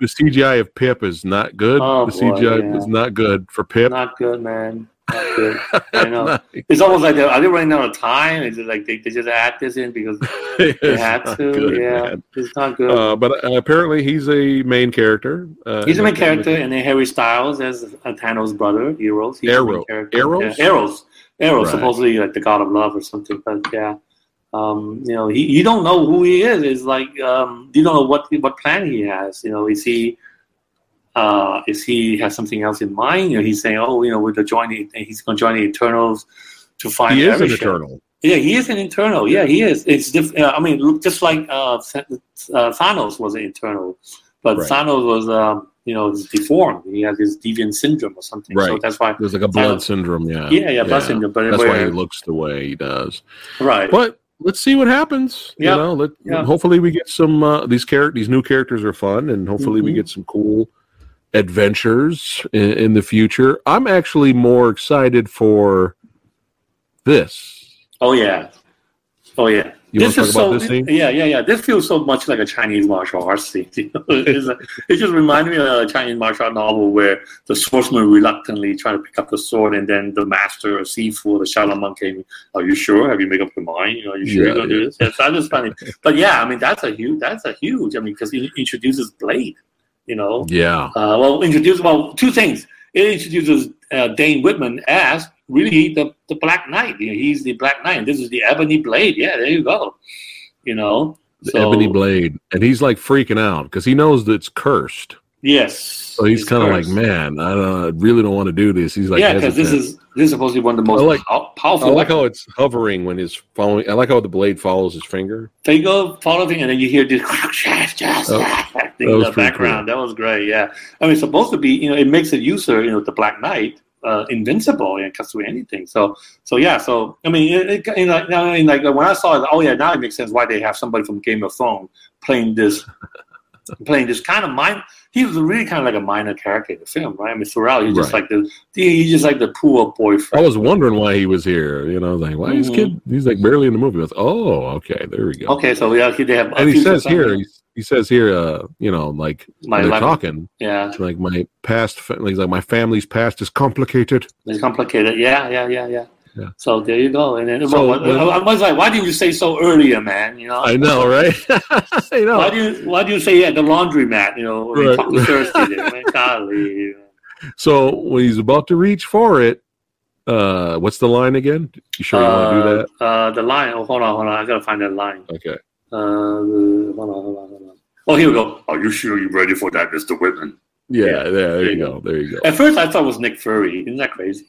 S1: the CGI of Pip is not good.
S2: Oh,
S1: the
S2: boy,
S1: CGI
S2: yeah.
S1: is not good for Pip.
S2: Not good, man. Not. I know.
S1: Nice.
S2: It's almost like they're, are they running out of time? Is it like they, they just add this in because they had to?
S1: good,
S2: yeah,
S1: man.
S2: it's not good.
S1: Uh, but uh, apparently he's a main character. Uh,
S2: He's a main
S1: in
S2: character, and then Harry Styles as uh, Thanos' brother, Eros. He's the
S1: Arrow- Eros?
S2: Yeah, Eros. Eros,
S1: Right.
S2: supposedly like the god of love or something. But yeah, um, you know, he you don't know who he is. It's like um, you don't know what what plan he has. You know, is he uh, is he has something else in mind? You know, he's saying, oh, you know, with the joining, he's going to join the Eternals to find.
S1: He is an eternal.
S2: Yeah, he is an Eternal. Yeah, he is. It's diff- uh, I mean, look, just like uh, uh, Thanos was an Eternal, but
S1: Right.
S2: Thanos was, um, you know, deformed. He has this deviant syndrome or something.
S1: Right.
S2: So that's why.
S1: There's like a blood
S2: Thanos-
S1: syndrome. Yeah.
S2: Yeah, yeah, blood syndrome. But
S1: That's why he looks the way he does.
S2: right.
S1: But let's see what happens.
S2: Yeah.
S1: You know, let,
S2: Yeah.
S1: hopefully we get some uh, these character these new characters are fun, and hopefully we
S2: Mhm.
S1: get some cool adventures in, in the future. I'm actually more excited for this.
S2: Oh yeah. Oh yeah.
S1: You want to talk
S2: is
S1: about
S2: so,
S1: this?
S2: Yeah, yeah, yeah. This feels so much like a Chinese martial arts scene. you know? It's a- it just reminded me of a Chinese martial art novel where the swordsman reluctantly trying to pick up the sword, and then the master of Sifu, the Shaolin monk, came. Are you sure? Have you made up your mind? You know, are you sure
S1: Yeah,
S2: you're gonna do this? Yeah, so I just find. But yeah, I mean, that's a huge. That's a huge. I mean, because it introduces Blade. You know,
S1: Yeah.
S2: uh, well, introduce well two things. It introduces uh, Dane Whitman as really the, the Black Knight. You know, he's the Black Knight. This is the Ebony Blade. Yeah, there you go. You know,
S1: The
S2: So-
S1: ebony blade, and he's like freaking out because he knows that it's cursed.
S2: Yes.
S1: So he's kind of like, man, I, don't, I really don't want to do this. He's like,
S2: yeah, because this is this is supposed to be one of the most
S1: I like-
S2: pow-
S1: I
S2: powerful.
S1: like how it's hovering when he's following. I like how the blade follows his finger.
S2: There you go, follow thing, and then you hear this thing in the background. That was great. Yeah, I mean, it's supposed to be, you know, it makes the user, you know, the Black Knight, uh, invincible and can do anything. So, so yeah. So I mean, it, it, you know, I mean, like when I saw it, oh yeah, now it makes sense why they have somebody from Game of Thrones playing this, playing this kind of mind. He was really kind of like a minor character in the film, right? I mean, throughout he's just
S1: Right.
S2: like the, he's just like the poor boyfriend.
S1: I was wondering why he was here. You know, like why is
S2: Mhm.
S1: kid? He's like barely in the movie. I was, oh, okay, there we go.
S2: Okay, so yeah, they have.
S1: And he says here, he, says here, uh, you know, like
S2: My
S1: they're
S2: life-
S1: talking,
S2: yeah,
S1: like my past, like my family's past is complicated.
S2: it's complicated. Yeah, yeah, yeah, yeah.
S1: Yeah.
S2: So there you go. And then
S1: So
S2: well,
S1: when-
S2: I was like, why didn't you say so earlier, man? You know,
S1: I know, right? I know.
S2: Why do you why do you say yeah the laundromat? You know,
S1: Right.
S2: Thursday, there, man, golly.
S1: So when he's about to reach for it, uh, what's the line again? You sure you want to do that?
S2: Uh, uh, the line. Oh, hold on, hold on. I gotta find that line.
S1: Okay.
S2: Uh, hold on, hold on, hold on. Oh, here we go. Are you sure you're ready for that, Mister Whitman?
S1: Yeah,
S2: Yeah.
S1: there, there you go. There you go.
S2: At first, I thought it was Nick Fury. Isn't that crazy?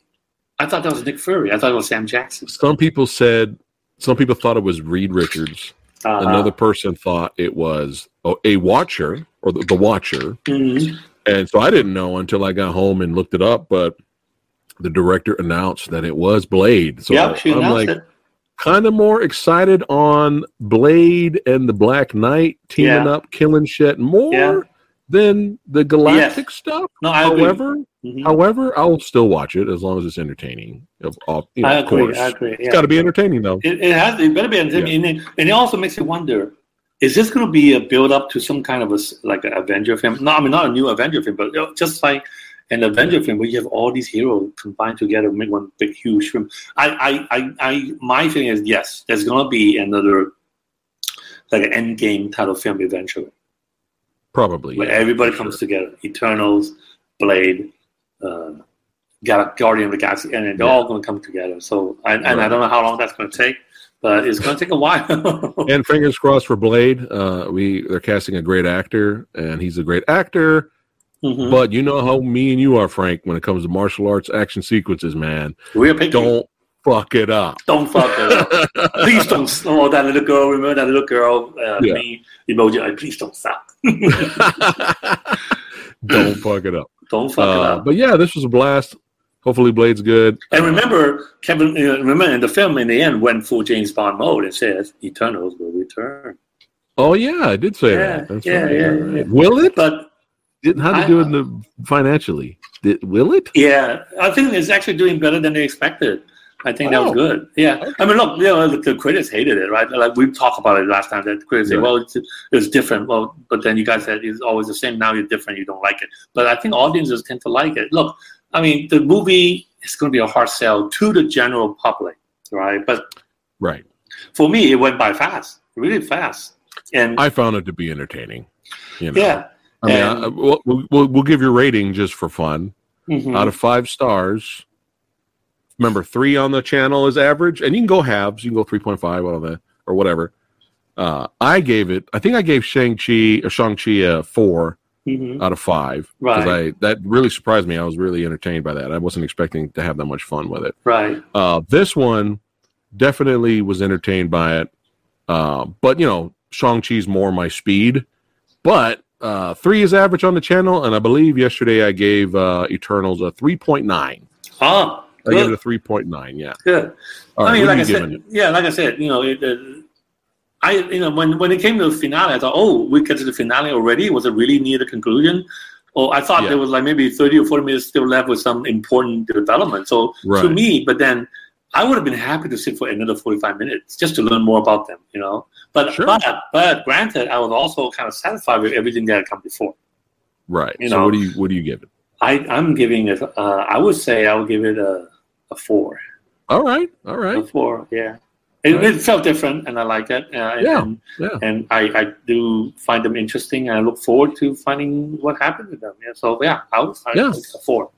S2: I thought that was Nick Fury. I thought it was Sam Jackson.
S1: Some people said, some people thought it was Reed Richards.
S2: Uh-huh.
S1: Another person thought it was a, a watcher or the, the watcher.
S2: Mhm.
S1: And so I didn't know until I got home and looked it up, but the director announced that it was Blade. So
S2: yeah, she
S1: I'm like kind of more excited on Blade and the Black Knight teaming
S2: Yeah.
S1: up, killing shit more
S2: Yeah.
S1: than the Galactic stuff.
S2: No, I agree.
S1: However,
S2: Mhm.
S1: however, I'll still watch it as long as it's entertaining. Of, of, you know,
S2: I
S1: of course.
S2: I agree.
S1: It's
S2: Yeah.
S1: got to be entertaining though.
S2: It, it has. It better be entertaining, and, it, and it also makes you wonder: Is this going to be a build up to some kind of a like an Avenger film? No, I mean not a new Avenger film, but just like an Avenger film where you have all these heroes combined together, make one big huge film. I, I, I, I my feeling is yes, there's going to be another like an end game of film eventually,
S1: Probably.
S2: where
S1: yeah,
S2: everybody comes
S1: sure.
S2: together: Eternals, Blade. Uh, Guardian of the Galaxy, and they're
S1: Yeah.
S2: all going to come together. So, I, and I don't know how long that's going to take, but it's going to take a while.
S1: And fingers crossed for Blade. Uh, we they're casting a great actor, and he's a great actor.
S2: Mhm.
S1: But you know how me and you are, Frank, when it comes to martial arts action sequences, man.
S2: We're picky.
S1: Don't fuck it up.
S2: don't fuck it up. please don't. Oh, that little girl. Remember that little girl? Uh,
S1: Yeah.
S2: Me emoji. Please don't stop.
S1: don't fuck it up.
S2: Don't fuck it
S1: Uh,
S2: up.
S1: but yeah, this was a blast. Hopefully, Blade's good.
S2: And remember, Kevin. Uh, remember, in the film, in the end, went full James Bond mode and says, "Eternals will return."
S1: Oh yeah, I did say
S2: Yeah,
S1: that.
S2: Yeah,
S1: right.
S2: yeah, yeah.
S1: Will it?
S2: But
S1: Didn't how to do it in financially? Did, will it?
S2: yeah, I think it's actually doing better than they expected. I think that was good. Yeah, I mean, look, you know, the, critics hated it, right? Like we talked about it last time. That the critics say, "Well, it's, it was different." Well, but then you guys said it's always the same. Now you're different. You don't like it. But I think audiences tend to like it. Look, I mean, the movie is going to be a hard sell to the general public, right? But
S1: right
S2: for me, it went by fast, really fast, and
S1: I found it to be entertaining. You know?
S2: yeah,
S1: I mean, I, we'll, we'll, we'll give your rating just for fun.
S2: mhm.
S1: Out of five stars, remember three on the channel is average, and you can go halves. You can go three point five out of that or whatever. Uh, I gave it. I think I gave Shang Chi or Shang Chi a four
S2: Mhm.
S1: out of five
S2: Right.
S1: I that really surprised me. I was really entertained by that. I wasn't expecting to have that much fun with it.
S2: right,
S1: Uh, this one definitely was entertained by it. Uh, but you know, Shang Chi's more my speed. But uh, three is average on the channel, and I believe yesterday I gave uh, Eternals a three point nine.
S2: oh,
S1: I gave it a three point nine. Yeah.
S2: good.
S1: All
S2: I
S1: right.
S2: mean, like I said,
S1: it?
S2: yeah, like I said, you know, it, uh, I, you know, when when it came to the finale, I thought, oh, we get to the finale already. Was it really near the conclusion? Or I thought
S1: Yeah.
S2: there was like maybe thirty or forty minutes still left with some important development. So to me, but then I would have been happy to sit for another forty-five minutes just to learn more about them, you know. But
S1: Sure.
S2: but but granted, I was also kind of satisfied with everything that had come before.
S1: Right.
S2: you
S1: so
S2: know.
S1: what do you what do you give it?
S2: I I'm giving it. Uh, I would say I would give it a a four.
S1: All right. All right.
S2: Four, Yeah, it,
S1: Right.
S2: it felt different, and I like it. Uh,
S1: Yeah,
S2: and,
S1: yeah.
S2: and I, I do find them interesting, and I look forward to finding what happened to them. Yeah, so yeah, I would I
S1: Yeah.
S2: a four.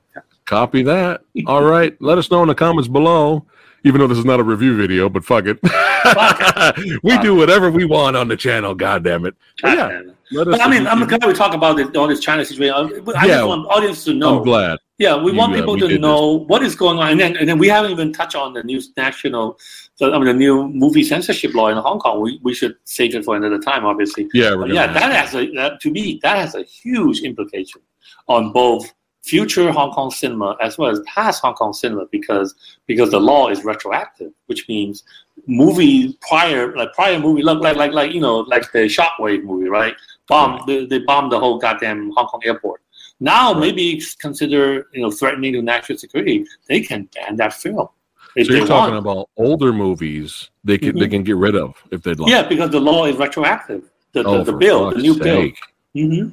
S1: Copy that. All right. Let us know in the comments below. Even though this is not a review video, but fuck it. we do whatever we want on the channel. God damn it. But yeah. Let us.
S2: But I mean, I'm glad we talk about this, all this China situation. I
S1: Yeah.
S2: just want audience to know.
S1: I'm glad.
S2: Yeah, we
S1: You,
S2: want
S1: uh,
S2: people
S1: we
S2: to know what is going on, and then and then we haven't even touched on the new national, the, I mean, the new movie censorship law in Hong Kong. We we should save it for another time, obviously.
S1: Yeah. We're
S2: But
S1: gonna
S2: yeah, that has a that, to me that has a huge implication on both future Hong Kong cinema as well as past Hong Kong cinema because because the law is retroactive, which means movie prior like prior movie look like like like you know like the Shockwave movie, right? Bomb they, they bombed the whole goddamn Hong Kong airport. Now
S1: Right.
S2: maybe it's consider you know threatening to national security. They can ban that film if
S1: So you're talking
S2: want.
S1: about older movies they can they
S2: Mhm.
S1: can get rid of if they'd like.
S2: yeah, because the law is retroactive. The, the,
S1: Oh,
S2: the
S1: for
S2: bill, the new bill.
S1: sake.
S2: hmm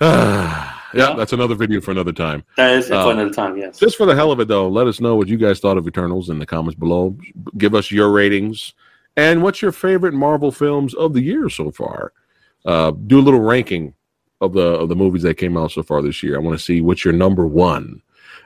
S1: yeah,
S2: Yeah.
S1: that's another video for another time.
S2: That is
S1: Uh,
S2: for another time, yes.
S1: Just for the hell of it, though, let us know what you guys thought of Eternals in the comments below. Give us your ratings and what's your favorite Marvel films of the year so far. Uh, do a little ranking of the of the movies that came out so far this year. I want to see what's your number one.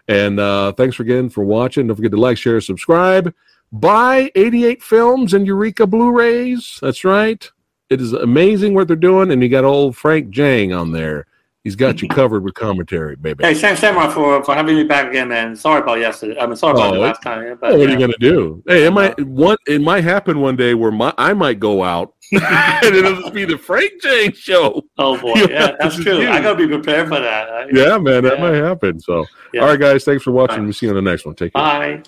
S1: And uh, thanks again for watching. Don't forget to like, share, subscribe. Buy 88 films and Eureka Blu-rays. That's right. It is amazing what they're doing, and you got old Frank Djeng on there. He's got you covered with commentary, baby.
S2: Hey, thanks, Samurai, for, for having me back again, man. Sorry about yesterday. I mean, sorry about
S1: Oh,
S2: the last time. But,
S1: Oh, what are you gonna do? Hey, it might one it might happen one day where my I might go out and it'll just be the Frank Djeng show.
S2: Oh boy,
S1: You
S2: yeah, that's true.
S1: do.
S2: I gotta be prepared for that. right?
S1: Yeah, man, that
S2: Yeah.
S1: might happen. So,
S2: Yeah.
S1: all right, guys, thanks for watching.
S2: Bye.
S1: We'll see you on the next one. Take care.
S2: Bye.